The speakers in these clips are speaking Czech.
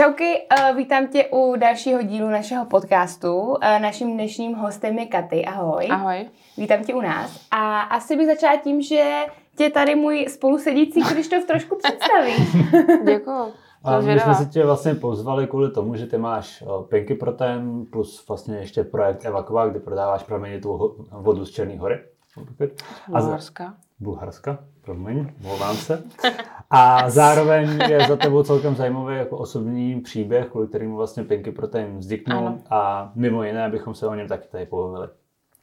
Čauky, uh, vítám tě u dalšího dílu našeho podcastu. Uh, naším dnešním hostem je Katy. Ahoj. Ahoj. Vítám tě u nás. A asi bych začala tím, že tě tady můj spolusedící Krištof trošku představí. Děkuju. A my jsme si tě vlastně pozvali kvůli tomu, že ty máš Pinky Protein plus vlastně ještě projekt Evakova, kde prodáváš pramenitou vodu z Černé hory. Bulharska. Bulharska, promiň, mluvám se. A zároveň je za tebou celkem zajímavý jako osobní příběh, kvůli kterému vlastně Pinky Protein vzniknul a mimo jiné, abychom se o něm taky tady pobavili.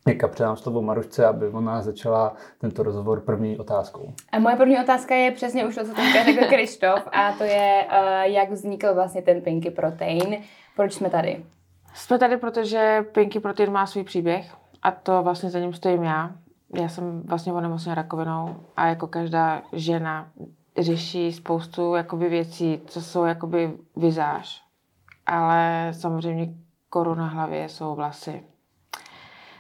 Teďka předám slovo Marušce, aby ona začala tento rozhovor první otázkou. A moje první otázka je přesně už to, co teďka řekl Krištof, a to je, uh, jak vznikl vlastně ten Pinky Protein. Proč jsme tady? Jsme tady, protože Pinky Protein má svůj příběh a to vlastně za ním stojím já. Já jsem vlastně onemocněna rakovinou a jako každá žena řeší spoustu jakoby věcí, co jsou jakoby vizáž. Ale samozřejmě koruna hlavě jsou vlasy.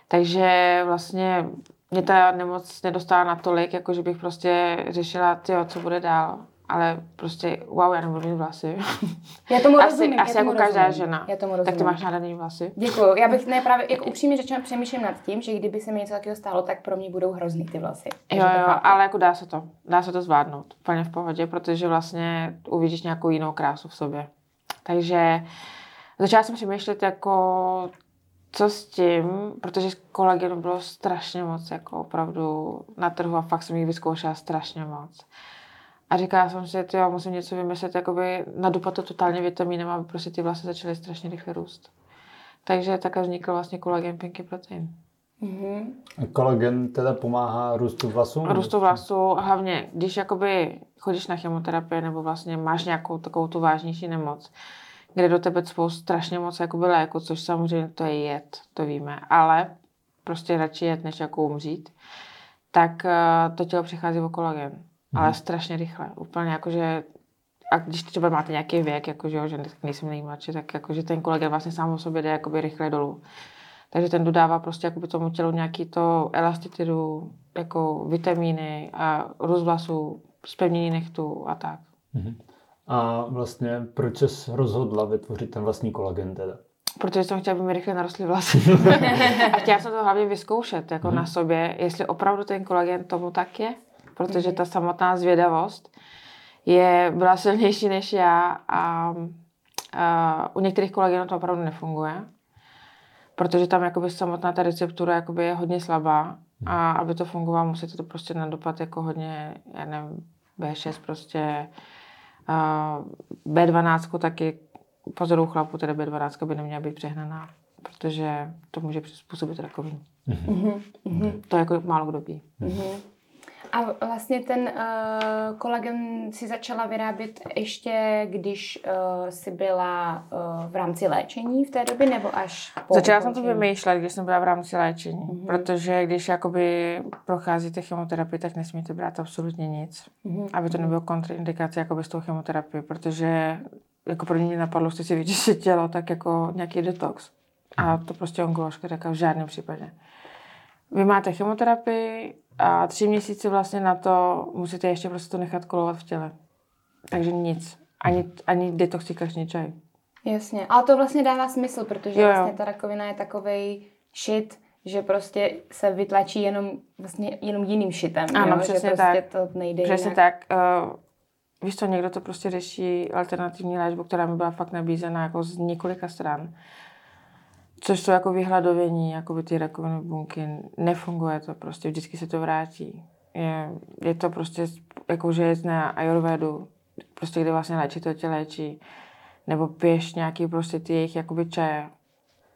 Takže vlastně mě ta nemoc nedostala natolik, jako že bych prostě řešila, tyjo, co bude dál. Ale prostě, wow, já nebudu mít vlasy. Já tomu asi, rozumím. Asi já tomu jako každá rozumím. žena. Já tomu rozumím. Tak ty máš nádherný vlasy. Děkuju. Já bych ne právě, jako upřímně řečeno, přemýšlím nad tím, že kdyby se mi něco takového stalo, tak pro mě budou hrozný ty vlasy. Jo, jo, ale jako dá se to. Dá se to zvládnout. Úplně v pohodě, protože vlastně uvidíš nějakou jinou krásu v sobě. Takže začala jsem přemýšlet jako co s tím, protože kolagenu bylo strašně moc, jako opravdu na trhu a fakt jsem jich vyzkoušela strašně moc. A říkala jsem si, že musím něco vymyslet, jakoby nadupat to totálně vitamínem, aby prostě ty vlasy začaly strašně rychle růst. Takže takhle vznikl vlastně kolagen Pinky Protein. Mm-hmm. Kolagen teda pomáhá růstu vlasů? Růstu vlasů, hlavně když jakoby chodíš na chemoterapii nebo vlastně máš nějakou takovou tu vážnější nemoc, kde do tebe cpou strašně moc jakoby léku, což samozřejmě to je jed, to víme, ale prostě radši jet, než jako umřít, tak eh, to tělo přichází o kolagen. Ale strašně rychle. Úplně jakože a když třeba máte nějaký věk, jakože, že nejsem nejmladší, tak jakože ten kolagen vlastně sám o sobě jde jakoby rychle dolů. Takže ten dodává prostě jakoby tomu tělu nějaký to elastitidu, jako vitamíny a růst vlasů, zpevnění nechtu a tak. Mm-hmm. A vlastně proč jsi rozhodla vytvořit ten vlastní kolagen teda? Protože jsem chtěla, aby mi rychle narostly vlasy. a chtěla jsem to hlavně vyzkoušet jako mm-hmm. na sobě, jestli opravdu ten kolagen tomu tak je. Protože mm-hmm. ta samotná zvědavost je, byla silnější než já a, a u některých kolagenů to opravdu nefunguje. Protože tam jakoby samotná ta receptura jakoby je hodně slabá a aby to fungovalo, musíte to prostě nadopat jako hodně, já nevím, B6 prostě, B12 taky pozor u chlapu, teda B12 by neměla být přehnaná, protože to může způsobit rakovinu. Mm-hmm. Mm-hmm. To jako málo kdo ví. Mm-hmm. A vlastně ten uh, kolagen si začala vyrábět ještě, když uh, jsi byla uh, v rámci léčení v té době, nebo až po Začala jsem to vymýšlet, když jsem byla v rámci léčení, mm-hmm. protože když jakoby procházíte chemoterapii, tak nesmíte brát absolutně nic, mm-hmm. aby to nebylo kontraindikace jakoby s tou chemoterapii, protože jako pro mě napadlo, že si vyčistit tělo, tak jako nějaký detox. A to prostě onkoložka říká v žádném případě. Vy máte chemoterapii, a tři měsíce vlastně na to musíte ještě prostě to nechat kolovat v těle. Takže nic. Ani, ani detoxikační čaj. Jasně. Ale to vlastně dává smysl, protože jo, jo. vlastně ta rakovina je takovej shit, že prostě se vytlačí jenom, vlastně jenom jiným šitem. Ano, jo? přesně že prostě tak. to nejde Přesně jinak. tak. Uh, víš co, někdo to prostě řeší alternativní léčbu, která mi byla fakt nabízena jako z několika stran. Což jsou jako vyhladovění, jako by ty rakovinové bunky, nefunguje to prostě, vždycky se to vrátí. Je, je to prostě jako, že jít na ayurvedu, prostě kde vlastně léčí, to tě léčí, nebo pěš nějaký prostě ty jejich jakoby čaje,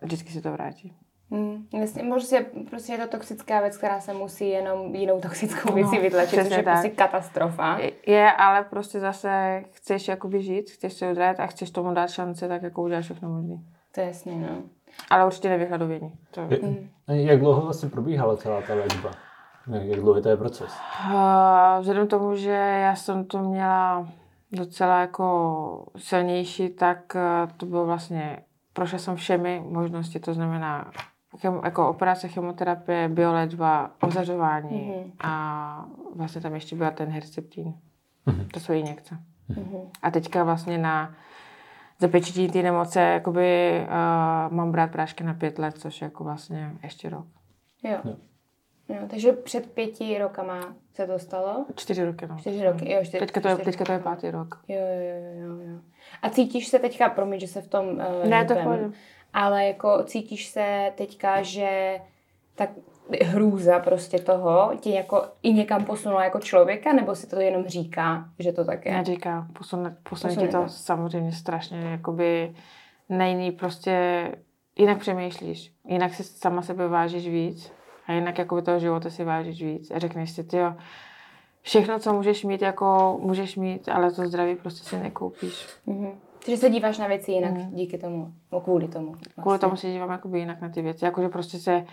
vždycky se to vrátí. Hmm, vlastně, prostě, prostě je to toxická věc, která se musí jenom jinou toxickou věcí no, vytlačit, což je tak. prostě katastrofa. Je, ale prostě zase chceš jakoby žít, chceš se udrat a chceš tomu dát šance, tak jako uděláš všechno možné. To je jasný, no. Ale určitě nevyhladovění. To... Mm. Jak dlouho vlastně probíhala celá ta léčba? Jak dlouhý to je proces? Uh, vzhledem tomu, že já jsem to měla docela jako silnější, tak uh, to bylo vlastně, prošla jsem všemi možnosti, to znamená chem, jako operace, chemoterapie, bioléčba, ozařování mm-hmm. a vlastně tam ještě byl ten herceptín. Mm-hmm. To jsou injekce. Mm-hmm. A teďka vlastně na zapečetí ty nemoce, jakoby uh, mám brát prášky na pět let, což je jako vlastně ještě rok. Jo. jo. jo takže před pěti rokama se to stalo? Čtyři roky, no. Čtyři roky, jo. Čtyři, teďka, to je, teďka to je pátý rok. Jo, jo, jo, jo. A cítíš se teďka, promiň, že se v tom uh, Ne, to pojď. Ale jako cítíš se teďka, že tak hrůza prostě toho tě jako i někam posunula jako člověka, nebo si to jenom říká, že to tak je? Neříká, posune, posune, posune to samozřejmě strašně, jakoby nejný prostě, jinak přemýšlíš, jinak si sama sebe vážíš víc a jinak jakoby toho života si vážíš víc a řekneš si, ty jo, všechno, co můžeš mít, jako můžeš mít, ale to zdraví prostě si nekoupíš. Mm-hmm. Takže se díváš na věci jinak mm. díky tomu, no kvůli tomu. Vlastně. Kvůli tomu se dívám jakoby jinak na ty věci, jakože prostě se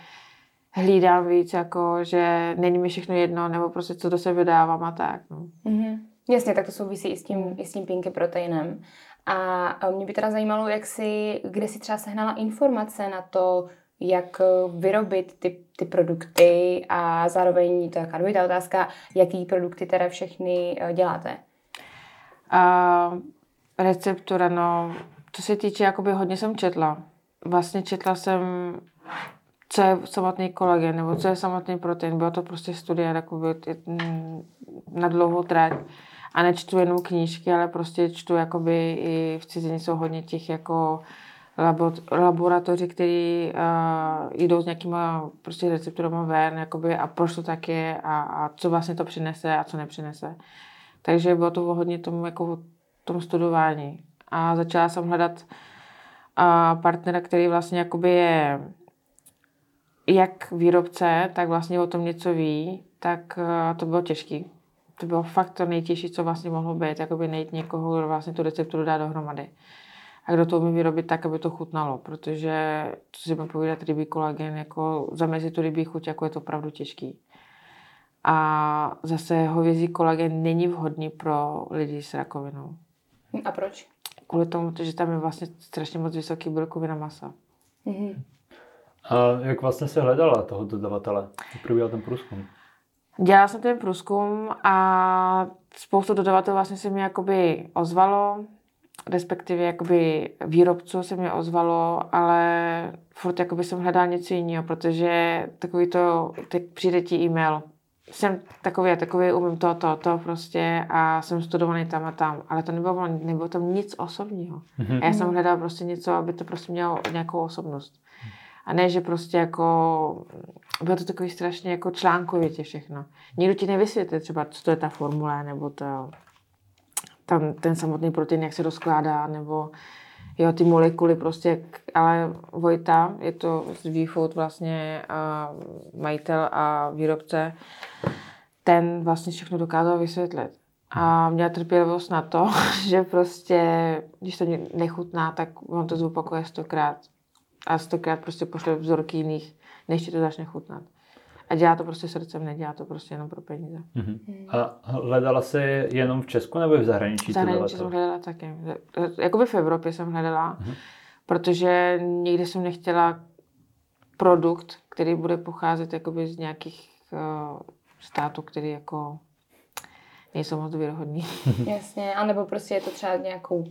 hlídám víc, jako že není mi všechno jedno, nebo prostě co do sebe dávám a tak. No. Mm-hmm. Jasně, tak to souvisí i s tím, i s tím pinky proteinem. A mě by teda zajímalo, jak si, kde si třeba sehnala informace na to, jak vyrobit ty, ty produkty a zároveň to je taková otázka, jaký produkty teda všechny eh, děláte? A receptura, no, co se týče, jakoby hodně jsem četla. Vlastně četla jsem co je samotný kolagen, nebo co je samotný protein. Bylo to prostě studie jakoby, mm, na dlouhou trať. A nečtu jenom knížky, ale prostě čtu jakoby i v cizině jsou hodně těch jako laboratoři, který uh, jdou s nějakýma prostě recepturama ven, jakoby, a proč to tak je a, a co vlastně to přinese a co nepřinese. Takže bylo to hodně tomu, jako, tomu studování. A začala jsem hledat uh, partnera, který vlastně jakoby je jak výrobce, tak vlastně o tom něco ví, tak uh, to bylo těžké. To bylo fakt to nejtěžší, co vlastně mohlo být, jakoby najít někoho, kdo vlastně tu recepturu dá dohromady. A kdo to umí vyrobit tak, aby to chutnalo, protože, co si budeme povídat, rybí kolagen, jako zamezit tu rybí chuť, jako je to opravdu těžký. A zase hovězí kolagen není vhodný pro lidi s rakovinou. A proč? Kvůli tomu, že tam je vlastně strašně moc vysoký bílkovina masa. Mm-hmm. A jak vlastně se hledala toho dodavatele? Jak probíhal ten průzkum? Dělala jsem ten průzkum a spoustu dodavatelů vlastně se mi jakoby ozvalo, respektive jakoby výrobců se mi ozvalo, ale furt jakoby jsem hledala něco jiného, protože takový to, teď přijde ti e-mail, jsem takový a takový, umím to, to, to prostě a jsem studovaný tam a tam, ale to nebylo, nebylo tam nic osobního. Mm-hmm. A já jsem hledala prostě něco, aby to prostě mělo nějakou osobnost. A ne, že prostě jako, bylo to takový strašně jako článkovitě všechno. Nikdo ti nevysvětlí třeba, co to je ta formule, nebo to, tam ten samotný protein, jak se rozkládá, nebo jo, ty molekuly prostě, ale Vojta, je to z V-Food vlastně uh, majitel a výrobce, ten vlastně všechno dokázal vysvětlit. A měl trpělivost na to, že prostě, když to nechutná, tak on to zopakuje stokrát a stokrát prostě pošle vzorky jiných, než ti to začne chutnat. A dělá to prostě srdcem, nedělá to prostě jenom pro peníze. Mm-hmm. A hledala jsi jenom v Česku nebo v zahraničí? V zahraničí jsem hledala taky. Jakoby v Evropě jsem hledala, mm-hmm. protože nikdy jsem nechtěla produkt, který bude pocházet jakoby z nějakých uh, států, který jako nejsou moc věrohodný. Jasně, anebo prostě je to třeba nějakou,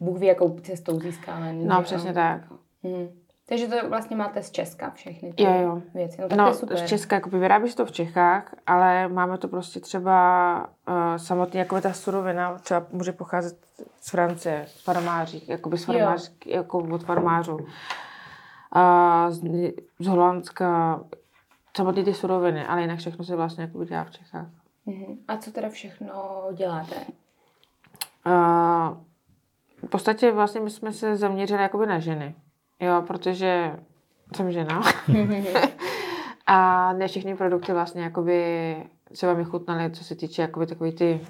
Bůh ví, jakou cestou získáme. No, přesně tak. Hmm. Takže to vlastně máte z Česka všechny ty jo, jo. věci. No, no super. z Česka, jako vyrábí se to v Čechách, ale máme to prostě třeba uh, samotně, jako ta surovina třeba může pocházet z Francie, z farmáří, jakoby z farmář, jako od farmářů. A z, z Holandska, samotné ty suroviny, ale jinak všechno se vlastně jako dělá v Čechách. Uh-huh. A co teda všechno děláte? Uh, v podstatě vlastně my jsme se zaměřili jakoby na ženy. Jo, protože jsem žena. a ne všechny produkty vlastně jakoby se mi chutnaly, co se týče jakoby takový ty,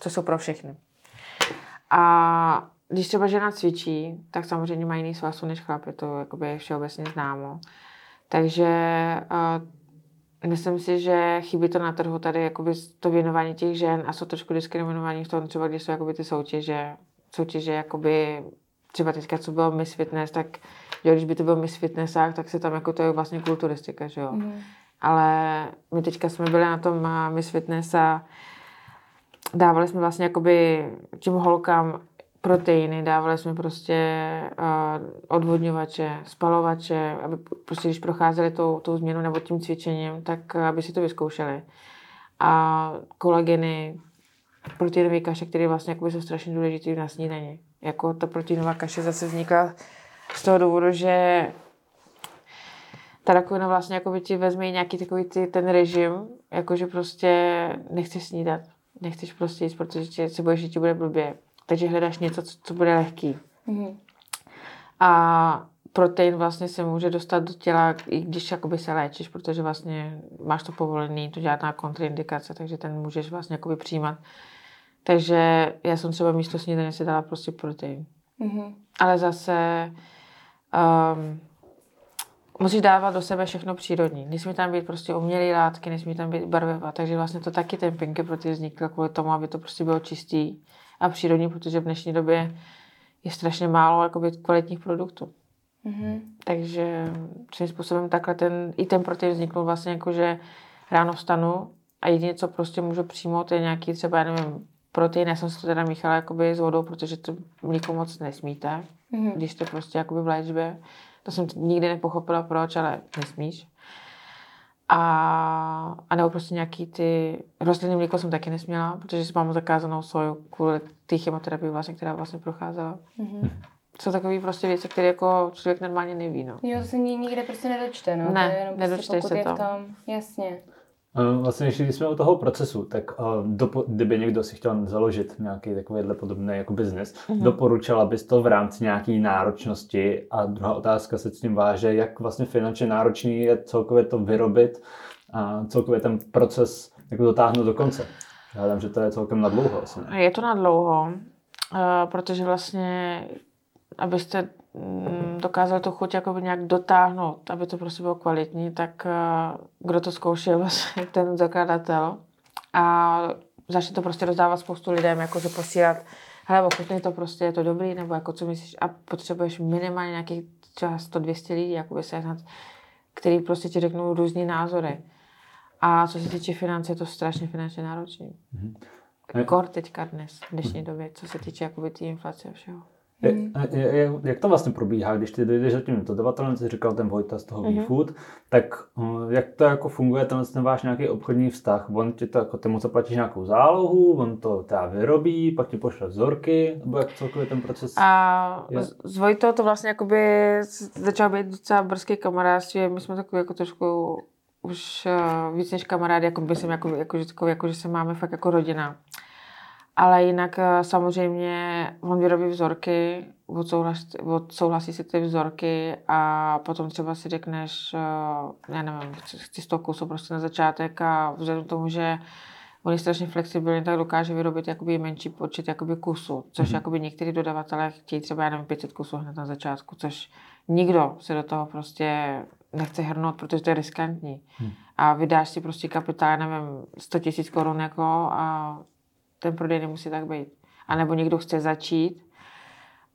co jsou pro všechny. A když třeba žena cvičí, tak samozřejmě má jiný svasu než chlap, je to jakoby všeobecně známo. Takže uh, myslím si, že chybí to na trhu tady jakoby to věnování těch žen a jsou trošku diskriminovaní v tom třeba, když jsou jakoby ty soutěže, soutěže jakoby třeba teďka, co bylo Miss Fitness, tak jo, když by to byl Miss Fitnessák, tak se tam jako to je vlastně kulturistika, že jo. Mm. Ale my teďka jsme byli na tom Miss Fitness a dávali jsme vlastně jakoby těm holkám proteiny, dávali jsme prostě uh, odvodňovače, spalovače, aby prostě když procházeli tou, tou změnou nebo tím cvičením, tak aby si to vyzkoušeli. A kolageny, proteinové kaše, které vlastně jsou strašně důležité na snídaní. Jako ta proteinová kaše zase vznikla z toho důvodu, že ta rakovina vlastně jako by ti vezme nějaký takový ty, ten režim, jakože prostě nechceš snídat, nechceš prostě jíst, protože tě, se bojíš, že ti bude blbě. Takže hledáš něco, co, co bude lehký. Mm-hmm. A protein vlastně se může dostat do těla, i když jakoby se léčíš, protože vlastně máš to povolený, to žádná kontraindikace, takže ten můžeš vlastně jakoby přijímat. Takže já jsem třeba místo snídaně si dala prostě protein. Mm-hmm. Ale zase um, musíš dávat do sebe všechno přírodní. Nesmí tam být prostě umělé látky, nesmí tam být barviva. Takže vlastně to taky ten pinky protein vznikl kvůli tomu, aby to prostě bylo čistý a přírodní, protože v dnešní době je strašně málo jakoby, kvalitních produktů. Mm-hmm. Takže svým způsobem takhle ten, i ten protein vzniknul vlastně jako, že ráno vstanu a jediné, co prostě můžu přijmout, je nějaký třeba, já nevím, protein. Já jsem se to teda míchala jakoby s vodou, protože to mlíko moc nesmíte, mm-hmm. když jste prostě jakoby v léčbě. To jsem nikdy nepochopila proč, ale nesmíš. A, a nebo prostě nějaký ty rostlinné mléko jsem taky nesměla, protože jsem mám zakázanou soju kvůli té chemoterapii vlastně, která vlastně procházela. Mm-hmm. Jsou takové prostě věci, které jako člověk normálně neví. No. Jo, to se nikde prostě nedočte. No. Ne, to je jenom nedočteš prostě, se to. Tam, jasně. Vlastně, když jsme u toho procesu, tak dopo, kdyby někdo si chtěl založit nějaký takovýhle podobný jako biznis, mm-hmm. doporučila bys to v rámci nějaké náročnosti? A druhá otázka se s tím váže, jak vlastně finančně náročný je celkově to vyrobit a celkově ten proces jako dotáhnout do konce. Hádám, že to je celkem na dlouho. Ne? Je to na dlouho, protože vlastně, abyste Mm, dokázal to chuť jako nějak dotáhnout, aby to prostě bylo kvalitní, tak eh, kdo to zkoušel vlastně ten zakladatel a začne to prostě rozdávat spoustu lidem, jakože posílat hele, ochutnej to prostě, je to dobrý, nebo jako co myslíš, a potřebuješ minimálně nějakých třeba 100-200 lidí, jakoby sehnat, který prostě ti řeknou různý názory. A co se týče finance, je to strašně finančně náročné. Mm-hmm. Kor teďka dnes, v dnešní době, co se týče jakoby té inflace a všeho. Je, je, jak to vlastně probíhá, když ty dojdeš za tím dodavatelem, co říkal ten Vojta z toho mm-hmm. food tak uh, jak to jako funguje, ten, ten váš nějaký obchodní vztah? On ti to, jako ty mu zaplatíš nějakou zálohu, on to teda vyrobí, pak ti pošle vzorky, nebo jak celkově ten proces A je? s Vojtou to vlastně jakoby začal být docela brzký kamarádství, my jsme takový jako trošku už uh, víc než kamarádi, jako by jsem jako, jako, jako, jako, že se máme fakt jako rodina. Ale jinak eh, samozřejmě on vyrobí vzorky, odsouhlasí, odsouhlasí si ty vzorky a potom třeba si řekneš, eh, já nevím, chci 100 kusů prostě na začátek a vzhledem k tomu, že on je strašně flexibilní, tak dokáže vyrobit jakoby menší počet jakoby kusů, což mm-hmm. jakoby některý dodavatelé chtějí třeba, já nevím, 500 kusů hned na začátku, což nikdo se do toho prostě nechce hrnout, protože to je riskantní. Hmm. A vydáš si prostě kapitál, nevím, 100 000 korun jako a ten prodej nemusí tak být. A nebo někdo chce začít,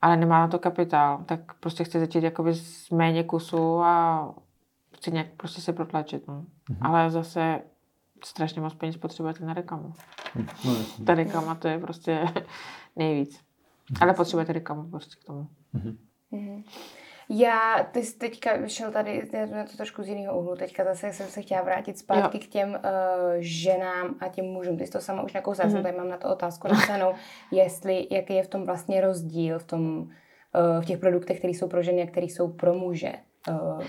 ale nemá na to kapitál, tak prostě chce začít jakoby z méně kusů a chce nějak prostě se protlačit. No. Mm-hmm. Ale zase strašně moc peněz potřebujete na reklamu. Mhm. No, Ta reklama to je prostě nejvíc. Ale potřebujete reklamu prostě k tomu. Mm-hmm. Mm-hmm. Já, ty jsi teďka šel tady na to trošku z jiného úhlu. Teďka zase jsem se chtěla vrátit zpátky jo. k těm uh, ženám a těm mužům. Ty jsi to sama už nějakou mm-hmm. tady mám na to otázku napsanou, jestli, jaký je v tom vlastně rozdíl v, tom, uh, v těch produktech, které jsou pro ženy a které jsou pro muže. Uh.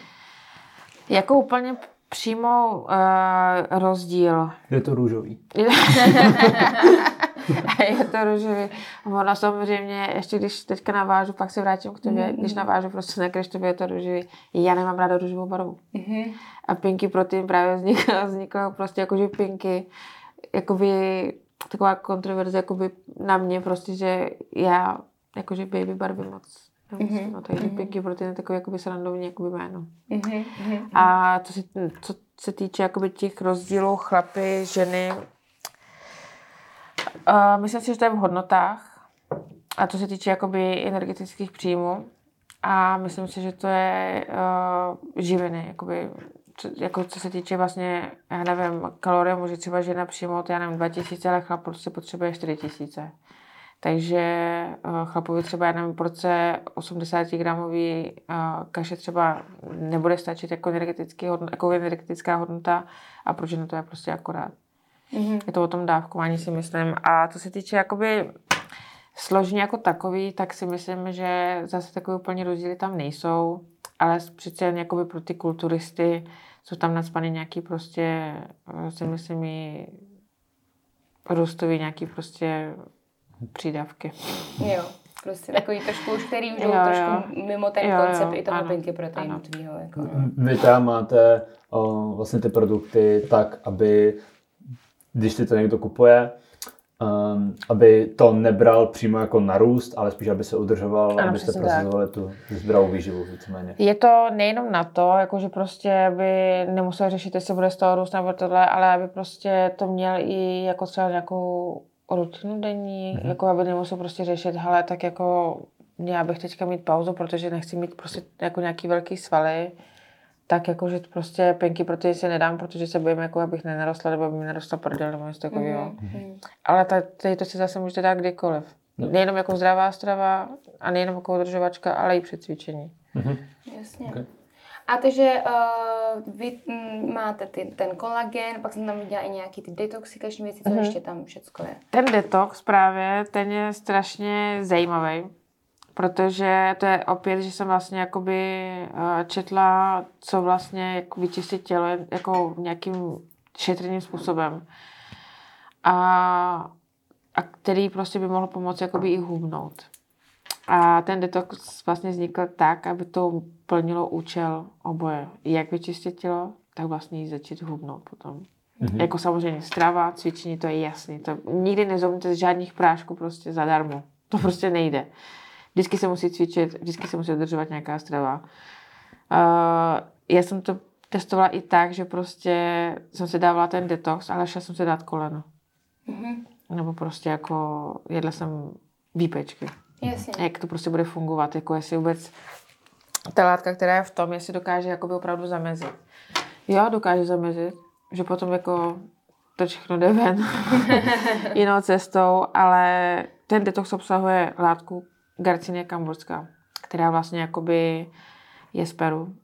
Jako úplně přímo uh, rozdíl. Je to růžový. je to růžový. Ono samozřejmě, ještě když teďka navážu, pak se vrátím k tobě, mm-hmm. když navážu prostě na krištově, je to růžový. Já nemám ráda růžovou barvu. Mm-hmm. A Pinky Protein právě vzniklo, vzniklo prostě jakože Pinky, jakoby taková kontroverze jakoby na mě prostě, že já jakože baby barvy moc Mm-hmm. No, takže mm-hmm. Pinky Protein je takový jakoby srandovní jakoby jméno. Mm-hmm. A co se, co se týče jakoby těch rozdílů chlapy, ženy, Uh, myslím si, že to je v hodnotách. A to se týče jakoby energetických příjmů. A myslím si, že to je uh, živiny, jakoby, co, jako co se týče vlastně, já nevím, kalorie může třeba žena přijmout, já nevím, 2000, ale chlap prostě potřebuje 4000. Takže eh, chlapovi třeba jedna porce 80 gramový eh, kaše třeba nebude stačit jako, energetický hodnota, jako energetická hodnota a proč na to je prostě akorát. Mm-hmm. Je to o tom dávkování si myslím. A co se týče jakoby složení jako takový, tak si myslím, že zase takové úplně rozdíly tam nejsou, ale přece jen jakoby pro ty kulturisty jsou tam nadspaný nějaký prostě, eh, si myslím, i růstový nějaký prostě přídavky. Jo, prostě takový trošku už, který už jdou trošku jo. mimo ten jo, koncept jo, i toho pinky proteinu tvýho. Jako. Vy tam máte o, vlastně ty produkty tak, aby když si to někdo kupuje, um, aby to nebral přímo jako narůst, ale spíš, aby se udržoval, ano, abyste prosazovali tu zdravou výživu víceméně. Je to nejenom na to, jakože prostě, aby nemusel řešit, jestli bude z toho růst nebo tohle, ale aby prostě to měl i jako třeba nějakou rutinu denní, mm-hmm. jako aby nemusel prostě řešit, hele, tak jako já bych teďka mít pauzu, protože nechci mít prostě jako nějaký velký svaly, tak jako, že prostě penky pro ty si nedám, protože se bojím, jako abych nenarostla, nebo aby mi narostla prdel, nebo něco takového. Mm-hmm. Ale tady to si zase můžete dát kdykoliv. No. Nejenom jako zdravá strava a nejenom jako udržovačka, ale i při cvičení. Mm-hmm. Jasně. Okay. A takže uh, vy m, máte ty, ten kolagen, pak jsem tam viděla i nějaký ty detoxikační věci, co mm-hmm. ještě tam všechno je? Ten detox právě, ten je strašně zajímavý, protože to je opět, že jsem vlastně jakoby uh, četla, co vlastně jako vyčistit tělo jako nějakým šetrným způsobem. A, a který prostě by mohl pomoct jakoby i hubnout. A ten detox vlastně vznikl tak, aby to plnilo účel oboje. Jak vyčistit tělo, tak vlastně začít hubnout potom. Mm-hmm. Jako samozřejmě strava, cvičení, to je jasný. To nikdy nezomněte z žádných prášků prostě zadarmo. To prostě nejde. Vždycky se musí cvičit, vždycky se musí dodržovat nějaká strava. Uh, já jsem to testovala i tak, že prostě jsem si dávala ten detox, ale šla jsem si dát koleno. Mm-hmm. Nebo prostě jako jedla jsem výpečky. Jasně. Jak to prostě bude fungovat, jako jestli vůbec ta látka, která je v tom, jestli dokáže jakoby opravdu zamezit. Jo, dokáže zamezit, že potom jako to všechno jde ven jinou cestou, ale ten detox obsahuje látku Garcinia kamborská, která vlastně jakoby je z Peru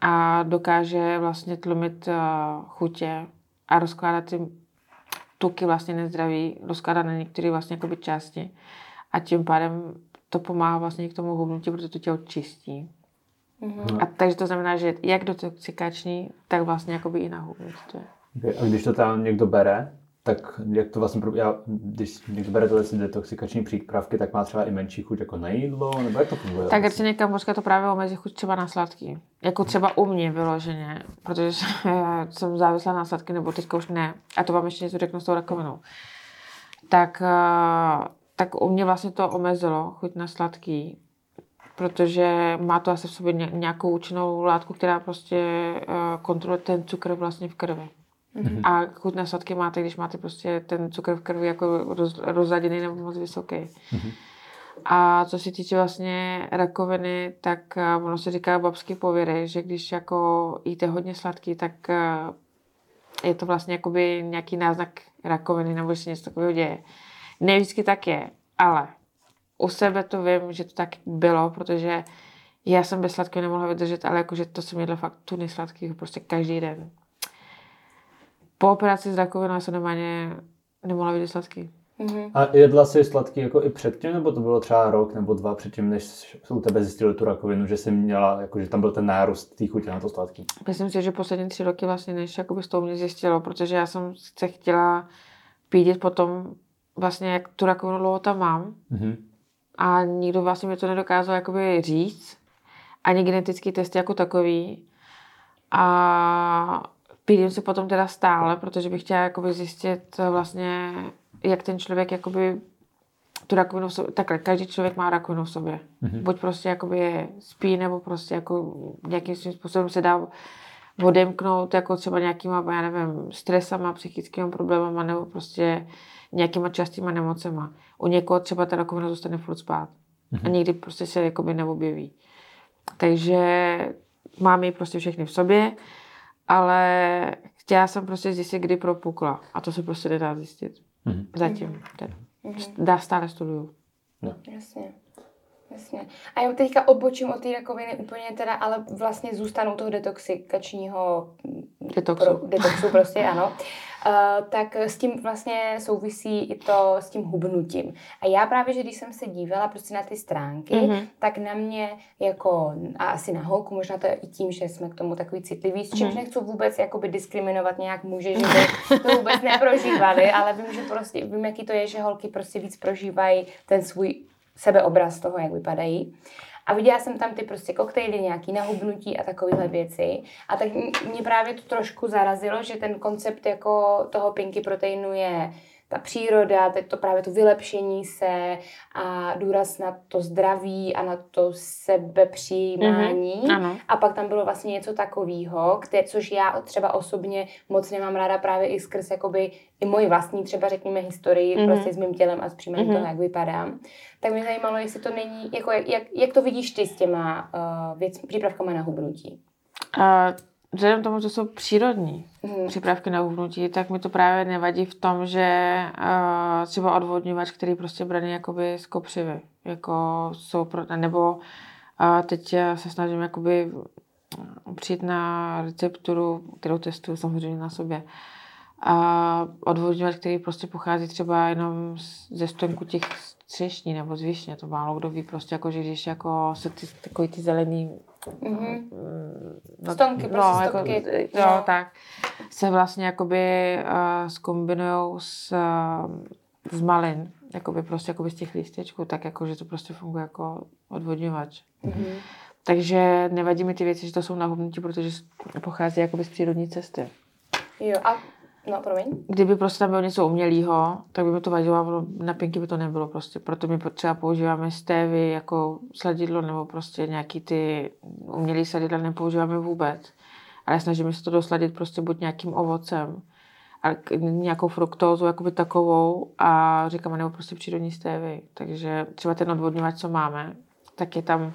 a dokáže vlastně tlumit uh, chutě a rozkládat ty tuky vlastně nezdraví, rozkládat na některé vlastně jakoby části a tím pádem to pomáhá vlastně k tomu hubnutí, protože to tělo čistí. Mm-hmm. A takže to znamená, že jak detoxikační, tak vlastně jakoby i na hubnutí. A když to tam někdo bere, tak jak to vlastně, já, když někdo bere tyhle detoxikační přípravky, tak má třeba i menší chuť jako na jídlo, nebo jak to funguje? Tak vlastně někam to právě omezí chuť třeba na sladký. Jako třeba u mě vyloženě, protože jsem závislá na sladky, nebo teďka už ne. A to vám ještě něco řeknu s tou rakovinou. Tak uh, tak u mě vlastně to omezilo chuť na sladký, protože má to asi v sobě nějakou účinnou látku, která prostě uh, kontroluje ten cukr vlastně v krvi. Mm-hmm. A chuť na sladký máte, když máte prostě ten cukr v krvi jako roz, rozladěný nebo moc vysoký. Mm-hmm. A co se týče vlastně rakoviny, tak uh, ono se říká babský pověry, že když jako jíte hodně sladký, tak uh, je to vlastně jakoby nějaký náznak rakoviny nebo že se něco takového děje. Ne vždycky tak je, ale u sebe to vím, že to tak bylo, protože já jsem bez sladkého nemohla vydržet, ale jakože to jsem jedla fakt tuny sladkého prostě každý den. Po operaci s rakovinou jsem normálně nemohla vidět sladký. Mm-hmm. A jedla jsi sladký jako i předtím, nebo to bylo třeba rok nebo dva předtím, než u tebe zjistili tu rakovinu, že jsi měla, jako, že tam byl ten nárůst té chutě na to sladký? Myslím si, že poslední tři roky vlastně, než jakoby s tou mě zjistilo, protože já jsem se chtěla pídit potom vlastně, jak tu rakovinu dlouho tam mám. Mm-hmm. A nikdo vlastně mi to nedokázal jakoby říct. Ani genetický test jako takový. A pídím se potom teda stále, protože bych chtěla jakoby zjistit vlastně, jak ten člověk jakoby tu rakovinu v sobě, takhle, každý člověk má rakovinu v sobě. Mm-hmm. Buď prostě jakoby spí, nebo prostě jako nějakým svým způsobem se dá odemknout jako třeba nějakýma, já nevím, stresama, psychickými problémama, nebo prostě nějakýma častýma nemocema. U někoho třeba ta rakovina zůstane furt spát. Mm-hmm. A mhm. nikdy prostě se jakoby neobjeví. Takže mám ji prostě všechny v sobě, ale chtěla jsem prostě zjistit, kdy propukla. A to se prostě nedá zjistit. Mm-hmm. Zatím. Mm-hmm. Dá stále studuju. No. Jasně. Jasně. A já teďka odbočím od té rakoviny úplně teda, ale vlastně zůstanu toho detoxikačního detoxu, pro, detoxu prostě, ano. Uh, tak s tím vlastně souvisí i to s tím hubnutím. A já právě, že když jsem se dívala prostě na ty stránky, mm-hmm. tak na mě jako, a asi na holku, možná to je i tím, že jsme k tomu takový citliví, s čímž mm-hmm. nechci vůbec jakoby diskriminovat nějak muže, že by to vůbec neprožívali, ale vím, že prostě, vím, jaký to je, že holky prostě víc prožívají ten svůj sebeobraz toho, jak vypadají. A viděla jsem tam ty prostě koktejly, nějaký nahubnutí a takovéhle věci. A tak mě právě to trošku zarazilo, že ten koncept jako toho pinky proteinu je ta příroda, teď to právě to vylepšení se a důraz na to zdraví a na to sebepřijímání. Mm-hmm, a pak tam bylo vlastně něco takového, což já třeba osobně moc nemám ráda právě i skrz jakoby i moji vlastní třeba řekněme historii mm-hmm. prostě s mým tělem a s příjmem mm-hmm. toho, jak vypadám. Tak mě zajímalo, jestli to není, jako jak, jak to vidíš ty s těma uh, věc, přípravkama na hubnutí? Uh, vzhledem tomu, že jsou přírodní hmm. přípravky na uhnutí, tak mi to právě nevadí v tom, že uh, třeba odvodňovač, který prostě braný jakoby z kopřivy, jako jsou pro, nebo uh, teď se snažím jakoby přijít na recepturu, kterou testuju samozřejmě na sobě. A odvodňovač, který prostě pochází třeba jenom ze stonku těch třešní nebo z višně, to málo kdo ví, prostě jako, že když jako se ty, takový ty zelený Mm-hmm. No, Stonky, prostě no, jako, jo, no. tak, se vlastně jakoby uh, zkombinujou s, uh, s malin, jakoby prostě jakoby z těch lístečků, tak jako, že to prostě funguje jako odvodňovač. Mm-hmm. Takže nevadí mi ty věci, že to jsou nahubnutí, protože pochází jakoby z přírodní cesty. Jo, a No, promiň. Kdyby prostě tam bylo něco umělého, tak by mi to vadilo, na pinky by to nebylo prostě. Proto my třeba používáme stévy jako sladidlo nebo prostě nějaký ty umělý sladidla nepoužíváme vůbec. Ale snažíme se to dosladit prostě buď nějakým ovocem, a nějakou fruktózu jakoby takovou a říkáme nebo prostě přírodní stévy. Takže třeba ten odvodňovač, co máme, tak je tam uh,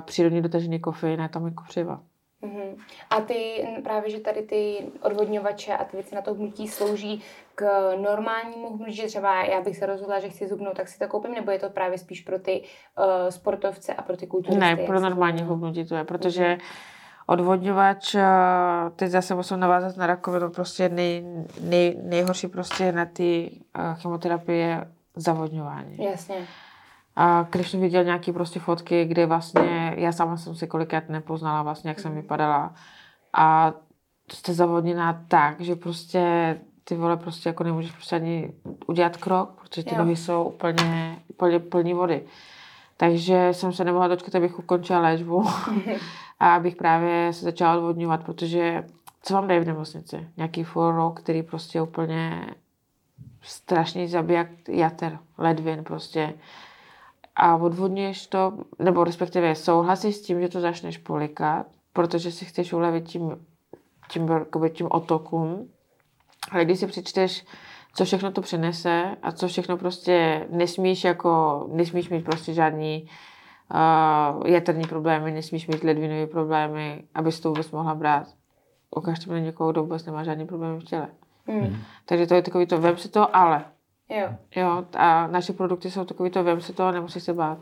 přírodní dotažený kofein a je tam jako křiva. Mm-hmm. A ty právě, že tady ty odvodňovače a ty věci na to hnutí slouží k normálnímu hnutí, že třeba já bych se rozhodla, že chci zubnout, tak si to koupím, nebo je to právě spíš pro ty uh, sportovce a pro ty kulturisty? Ne, pro normální hnutí to je, protože mm-hmm. odvodňovač, eh, teď zase musím navázat na rakovinu, prostě nej, nej, nejhorší prostě na ty uh, chemoterapie zavodňování. Jasně. A když jsem viděl nějaké prostě fotky, kde vlastně, já sama jsem si kolikrát nepoznala vlastně, jak jsem vypadala. A jste zavodněná tak, že prostě ty vole prostě jako nemůžeš prostě ani udělat krok, protože ty jo. nohy jsou úplně, úplně plní vody. Takže jsem se nemohla dočkat, abych ukončila léčbu a abych právě se začala odvodňovat, protože co vám dají v nemocnici? Nějaký foro, který prostě úplně strašný zabiják jater, ledvin prostě a odvodňuješ to, nebo respektive souhlasíš s tím, že to začneš polikat, protože si chceš ulevit tím, tím, tím otokům, ale když si přečteš, co všechno to přinese a co všechno prostě nesmíš jako, nesmíš mít prostě žádný uh, jaterní problémy, nesmíš mít ledvinové problémy, abys to vůbec mohla brát. Ukažte mi někoho, kdo vůbec nemá žádný problémy v těle. Mm. Takže to je takový to, vem si to, ale. Jo. Jo, a naše produkty jsou takový to, vem si to a nemusíš se bát.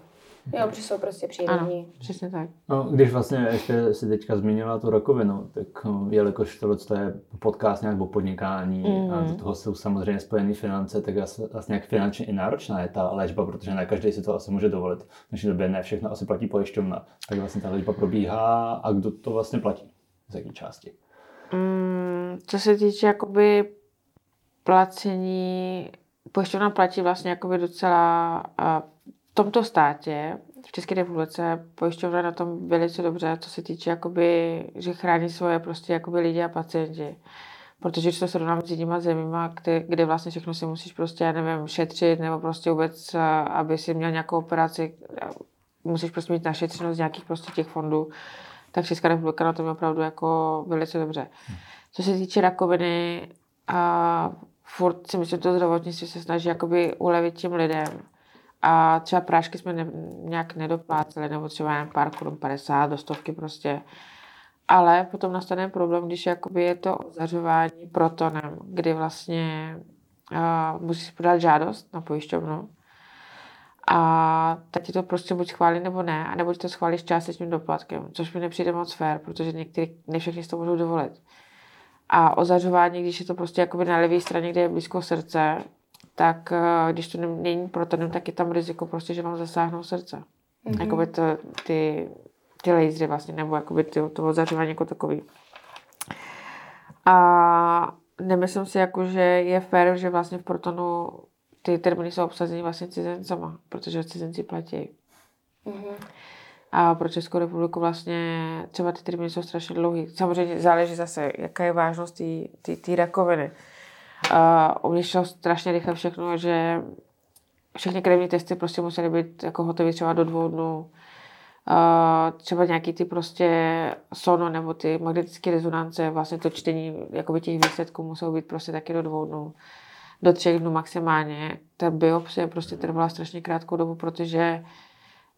Jo, protože jsou prostě přírodní. Ano, přesně tak. No, když vlastně ještě si teďka zmínila tu rakovinu, tak no, jelikož tohle je podcast nějak o podnikání mm. a do toho jsou samozřejmě spojené finance, tak vlastně jak finančně i náročná je ta léčba, protože ne každý si to asi může dovolit. V dnešní době ne všechno asi platí pojišťovna. Tak vlastně ta léčba probíhá a kdo to vlastně platí? Z jaké části? Mm, co se týče jakoby placení pojišťovna platí vlastně jakoby docela v tomto státě, v České republice, pojišťovna na tom velice dobře, co se týče jakoby, že chrání svoje prostě jakoby lidi a pacienti. Protože když to srovnám s jinýma zemíma, kde, kde vlastně všechno si musíš prostě, já nevím, šetřit, nebo prostě vůbec, aby si měl nějakou operaci, musíš prostě mít našetřeno z nějakých prostě těch fondů, tak Česká republika na tom je opravdu jako velice dobře. Co se týče rakoviny, a furt si myslím, že to zdravotnictví se snaží jakoby ulevit těm lidem. A třeba prášky jsme ne, nějak nedopláceli, nebo třeba jen pár korun 50 do stovky prostě. Ale potom nastane problém, když jakoby je to ozařování protonem, kdy vlastně uh, musíš podat žádost na pojišťovnu a tak ti to prostě buď schválí nebo ne, a nebo ti to schválí s částečným doplatkem, což mi nepřijde moc fér, protože někteří, ne všichni si to můžou dovolit. A ozařování, když je to prostě jakoby na levé straně, kde je blízko srdce, tak uh, když to není protonem, tak je tam riziko prostě, že vám zasáhnou srdce. Mm-hmm. Jakoby to, ty, ty lasery vlastně, nebo jakoby ty, to ozařování jako takový. A nemyslím si, jako, že je fér, že vlastně v protonu ty termíny jsou obsazeny vlastně cizincama, protože cizinci platí. Mm-hmm. A pro Českou republiku vlastně třeba ty termíny jsou strašně dlouhé. Samozřejmě záleží zase, jaká je vážnost té rakoviny. Uh, u mě šlo strašně rychle všechno, že všechny krevní testy prostě musely být jako hotové třeba do dvou dnů. Uh, třeba nějaký ty prostě sono nebo ty magnetické rezonance, vlastně to čtení jakoby těch výsledků muselo být prostě taky do dvou dnů, do třech dnů maximálně. Ta biopsie prostě trvala strašně krátkou dobu, protože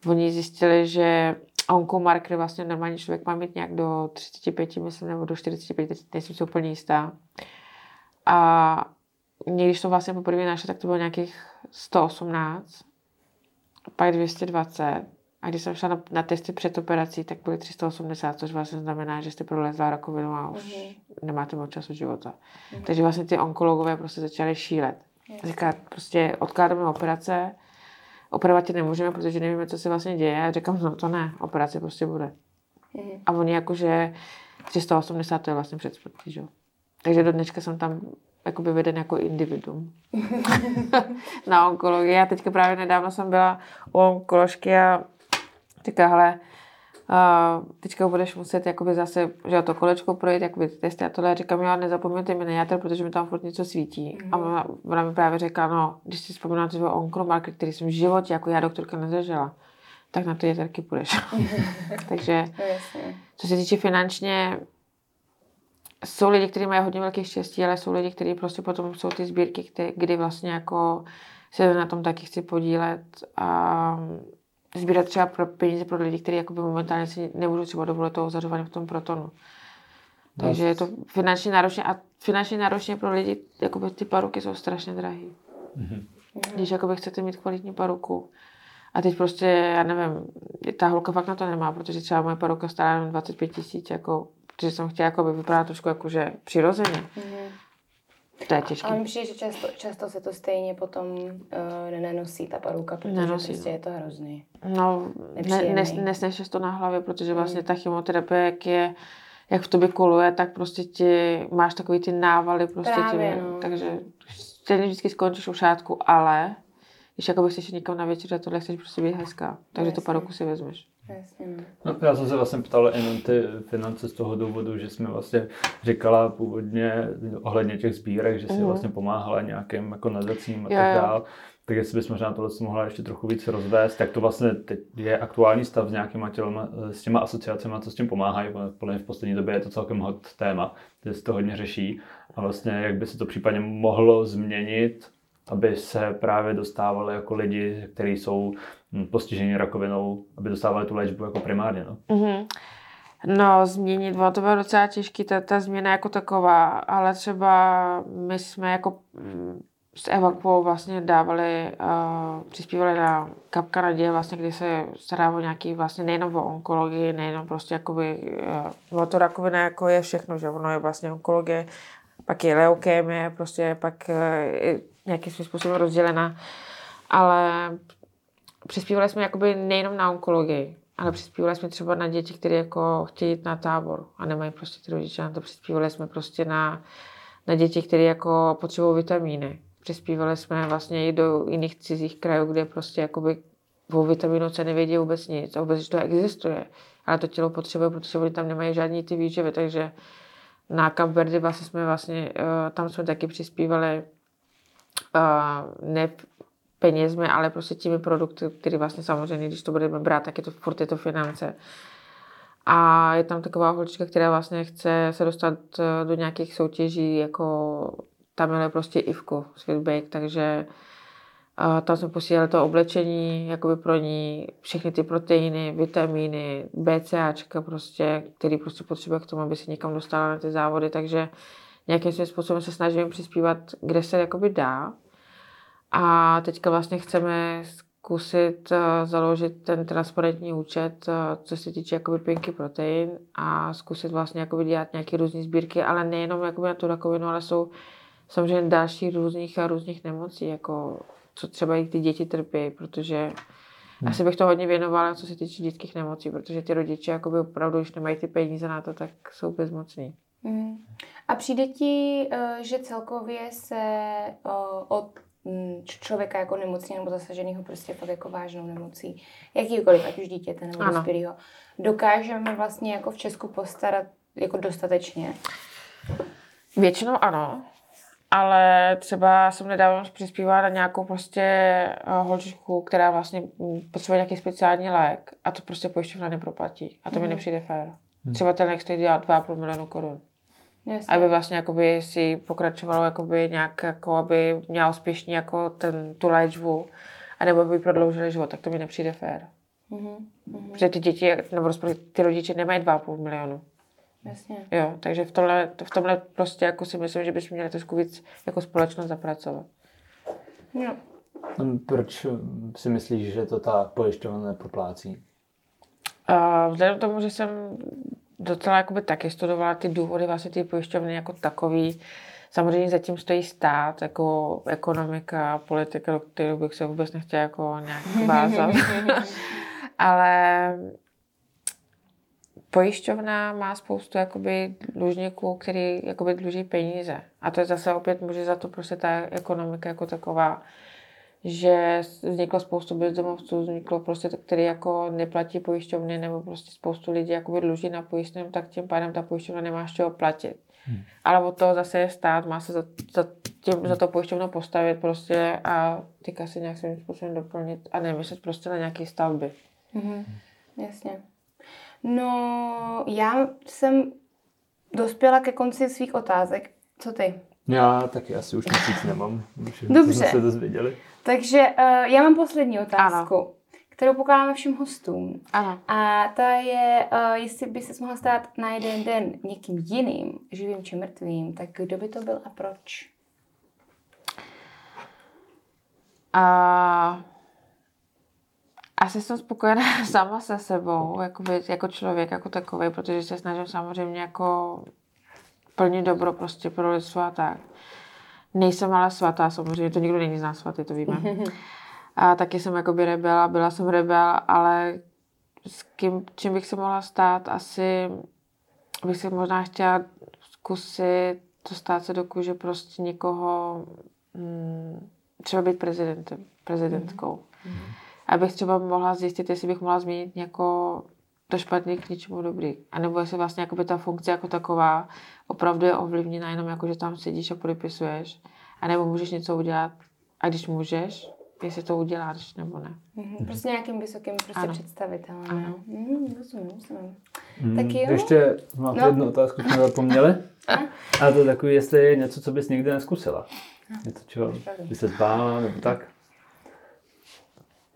oni zjistili, že onkomarkery vlastně normální člověk má mít nějak do 35, myslím, nebo do 45, teď nejsem si úplně jistá. A když to vlastně poprvé našli, tak to bylo nějakých 118, pak 220. A když jsem šla na, na testy před operací, tak byly 380, což vlastně znamená, že jste prolezla rakovinu a už mm-hmm. nemáte moc času života. Mm-hmm. Takže vlastně ty onkologové prostě začaly šílet. Yes. Říká, prostě odkládáme operace, operovat tě nemůžeme, protože nevíme, co se vlastně děje. A říkám, no to ne, operace prostě bude. Mm-hmm. A oni jakože 380 to je vlastně před smrtí, že? Takže do dneška jsem tam jakoby veden jako individuum na onkologii. A teďka právě nedávno jsem byla u onkoložky a říká, hele, uh, teďka budeš muset jakoby zase, že to kolečko projít, jakoby ty testy a tohle. Říkám, jo, nezapomeňte mi na protože mi tam furt něco svítí. Mm. A ona, ona, mi právě říká, no, když si vzpomínám to onkolomarker, který jsem v životě jako já doktorka nezažila, tak na to je taky půjdeš. Takže, co se týče finančně, jsou lidi, kteří mají hodně velké štěstí, ale jsou lidi, kteří prostě potom jsou ty sbírky, kdy vlastně jako se na tom taky chci podílet a sbírat třeba pro peníze pro lidi, kteří jakoby momentálně si nemůžou třeba dovolit toho zařování v tom protonu. Takže je to finančně náročné a finančně náročně pro lidi, jakoby ty paruky jsou strašně drahé. Mm-hmm. Když jakoby chcete mít kvalitní paruku, a teď prostě, já nevím, ta holka fakt na to nemá, protože třeba moje paruka stála jenom 25 tisíc, jako protože jsem chtěla jako vypadat trošku jakože přirozeně. Mm-hmm. To je těžké. Ale mi přijde, že často, často se to stejně potom uh, nenosí ta paruka, protože nenosí. prostě je to hrozný. No, ne, nes, nesnešeš to na hlavě, protože vlastně mm. ta chemoterapie, jak je, jak v tobě koluje, tak prostě ti máš takový ty návaly prostě Právě, tím, no. takže stejně vždycky skončíš u šátku, ale když jako chceš někam na večer a tohle chceš prostě být hezká, takže Jasně. tu paruku si vezmeš. Jasně. No, já jsem se vlastně ptal jenom ty finance z toho důvodu, že jsme vlastně říkala původně ohledně těch sbírek, že si mm. vlastně pomáhala nějakým jako nazacím a tak dále. Tak jestli bys možná tohle mohla ještě trochu víc rozvést, jak to vlastně teď je aktuální stav s nějakýma těma, s těma asociacemi, co s tím pomáhají, podle v poslední době je to celkem hot téma, že se to hodně řeší a vlastně jak by se to případně mohlo změnit, aby se právě dostávali jako lidi, kteří jsou hm, postiženi rakovinou, aby dostávali tu léčbu jako primárně. No. Mm-hmm. No, změnit, bylo to bylo docela těžké, ta, ta změna jako taková, ale třeba my jsme jako hm, s Evakvou vlastně dávali, uh, přispívali na Kapka naděje, vlastně, kdy se stará o nějaký vlastně nejenom o onkologii, nejenom prostě jakoby, uh, o to rakovina jako je všechno, že ono je vlastně onkologie, pak je leukémie, prostě pak uh, nějakým způsobem rozdělena, ale přispívali jsme jakoby nejenom na onkologii, ale přispívali jsme třeba na děti, které jako chtějí jít na tábor a nemají prostě ty rodiče na to. Přispívali jsme prostě na, na děti, které jako potřebují vitamíny. Přispívali jsme vlastně i do jiných cizích krajů, kde prostě jakoby o vitamínu C nevědí vůbec nic a vůbec, že to existuje. Ale to tělo potřebuje, protože oni tam nemají žádný ty výživy, takže na Camp Verde vlastně jsme vlastně, eh, tam jsme taky přispívali ne penězmi, ale prostě těmi produkty, které vlastně samozřejmě, když to budeme brát, tak je to furt je to finance. A je tam taková holčička, která vlastně chce se dostat eh, do nějakých soutěží, jako tam je prostě Ivko Sweetbake, takže a tam jsme posílali to oblečení, jakoby pro ní, všechny ty proteiny, vitamíny, BCAčka prostě, který prostě potřebuje k tomu, aby se někam dostala na ty závody, takže nějakým svým způsobem se snažíme přispívat, kde se jakoby dá. A teďka vlastně chceme zkusit uh, založit ten transparentní účet, uh, co se týče jakoby pinky protein a zkusit vlastně jakoby dělat nějaké různé sbírky, ale nejenom jakoby na tu rakovinu, ale jsou samozřejmě další různých a různých nemocí, jako co třeba i ty děti trpí, protože hmm. asi bych to hodně věnovala, co se týče dětských nemocí, protože ty rodiče jakoby opravdu, když nemají ty peníze na to, tak jsou bezmocní. Hmm. A přijde ti, eh, že celkově se od člověka jako nemocný nebo zasaženého prostě fakt jako vážnou nemocí, jakýkoliv, ať už dítěte nebo dospělého, dokážeme vlastně jako v Česku postarat jako dostatečně? Většinou ano, ale třeba jsem nedávno přispívala na nějakou prostě eh, holčičku, která vlastně potřebuje nějaký speciální lék a to prostě pojišťovna neproplatí. A to mm. mi mhm. nepřijde fér. Mm. Třeba ten lék stojí 2,5 milionu korun. Jasně. Aby vlastně jakoby si pokračovalo jakoby nějak, jako aby měla úspěšně jako ten, tu léčbu, a nebo by prodloužili život, tak to mi nepřijde fér. Mm-hmm. Protože ty děti, nebo ty rodiče nemají 2,5 milionu. Jasně. Jo, takže v tomhle, v tomhle prostě jako si myslím, že bychom měli trošku víc jako společnost zapracovat. Jo. Proč si myslíš, že to ta pojišťovna neproplácí? Uh, vzhledem k tomu, že jsem docela jakoby taky studovala ty důvody vlastně ty pojišťovny jako takový. Samozřejmě zatím stojí stát, jako ekonomika, politika, do kterou bych se vůbec nechtěla jako nějak vázat. Ale pojišťovna má spoustu jakoby dlužníků, který jakoby dluží peníze. A to je zase opět může za to prostě ta ekonomika jako taková, že vzniklo spoustu bezdomovců, vzniklo prostě, který jako neplatí pojišťovny nebo prostě spoustu lidí jakoby dluží na pojištěném, tak tím pádem ta pojišťovna nemá z čeho platit. Hmm. Ale od toho zase je stát, má se za, za, tím, za to pojišťovnu postavit prostě a ty kasy nějak svým způsobem doplnit a nemyslet prostě na nějaké stavby. Hmm. Jasně. No, já jsem dospěla ke konci svých otázek. Co ty? Já taky asi už měsíc nemám. Dobře. Jsme se dozvěděli. Takže uh, já mám poslední otázku. Ano kterou pokládáme všem hostům. Ano. A ta je, uh, jestli by se mohla stát na jeden den někým jiným, živým či mrtvým, tak kdo by to byl a proč? A asi jsem spokojená sama se sebou, jakoby, jako člověk, jako takový, protože se snažím samozřejmě jako plnit dobro prostě pro lidstvo a tak. Nejsem ale svatá, samozřejmě, to nikdo není z nás svatý, to víme. A taky jsem jakoby rebela, byla jsem rebel, ale s kým, čím bych se mohla stát, asi bych si možná chtěla zkusit dostat se do kůže prostě někoho, hmm, třeba být prezidentem, prezidentkou. Mm-hmm abych třeba mohla zjistit, jestli bych mohla změnit jako to špatný k něčemu dobrý. A nebo jestli vlastně jakoby ta funkce jako taková opravdu je ovlivněna jenom jako, že tam sedíš a podepisuješ. A nebo můžeš něco udělat a když můžeš, jestli to uděláš nebo ne. Mm-hmm. Prostě nějakým vysokým prostě ano. představitelem. Ano. Mm, rozumím, rozumím. Mm, tak jo. Ještě mám no. jednu otázku, jsme zapomněli. a to takový, jestli je něco, co bys nikdy neskusila. Něco, čeho by se zbála, nebo tak.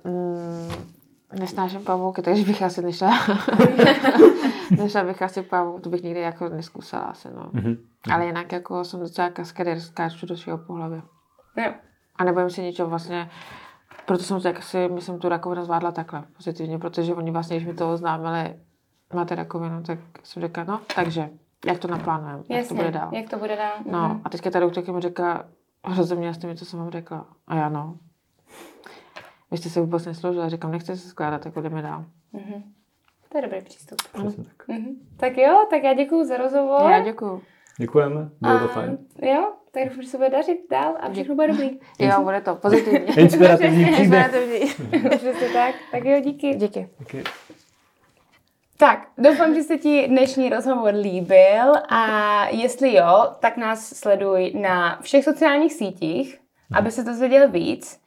Mm, nesnáším pavouky, takže bych asi nešla. nešla bych asi pavouk, to bych nikdy jako neskusila asi, no. Mm-hmm. Ale jinak jako jsem docela kaskader, skáču do svého pohlavy. Jo. A nebojím se ničeho vlastně, proto jsem tak asi, myslím, tu rakovinu zvládla takhle pozitivně, protože oni vlastně, když mi to oznámili, máte rakovinu, tak jsem řekla, no, takže, jak to naplánujeme, jak to bude dál. jak to bude dál. No, mm-hmm. a teďka ta doktorka mi říká, rozuměla jste mi, co jsem vám řekla. A já no, vy jste se vůbec nesložila, říkám, nechce se skládat, jako jdeme dál. Mm-hmm. To je dobrý přístup. tak. Mm-hmm. tak jo, tak já děkuji za rozhovor. Já děkuji. Děkujeme, bylo to fajn. Jo, tak doufám, že se bude dařit dál a všechno bude dobrý. jo, bude to pozitivní. Inspirativní příběh. Přesně tak. Tak jo, díky. Díky. díky. Tak, doufám, že se ti dnešní rozhovor líbil a jestli jo, tak nás sleduj na všech sociálních sítích, aby se to dozvěděl víc.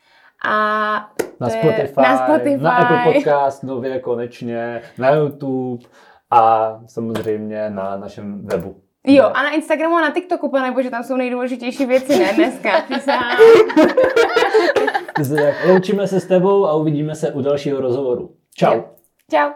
A na Spotify, na Spotify, na Apple Podcast, nově konečně, na YouTube a samozřejmě na našem webu. Jo, a na Instagramu a na TikToku, pane bože, tam jsou nejdůležitější věci, ne dneska. Loučíme se s tebou a uvidíme se u dalšího rozhovoru. Čau. Jo. Čau.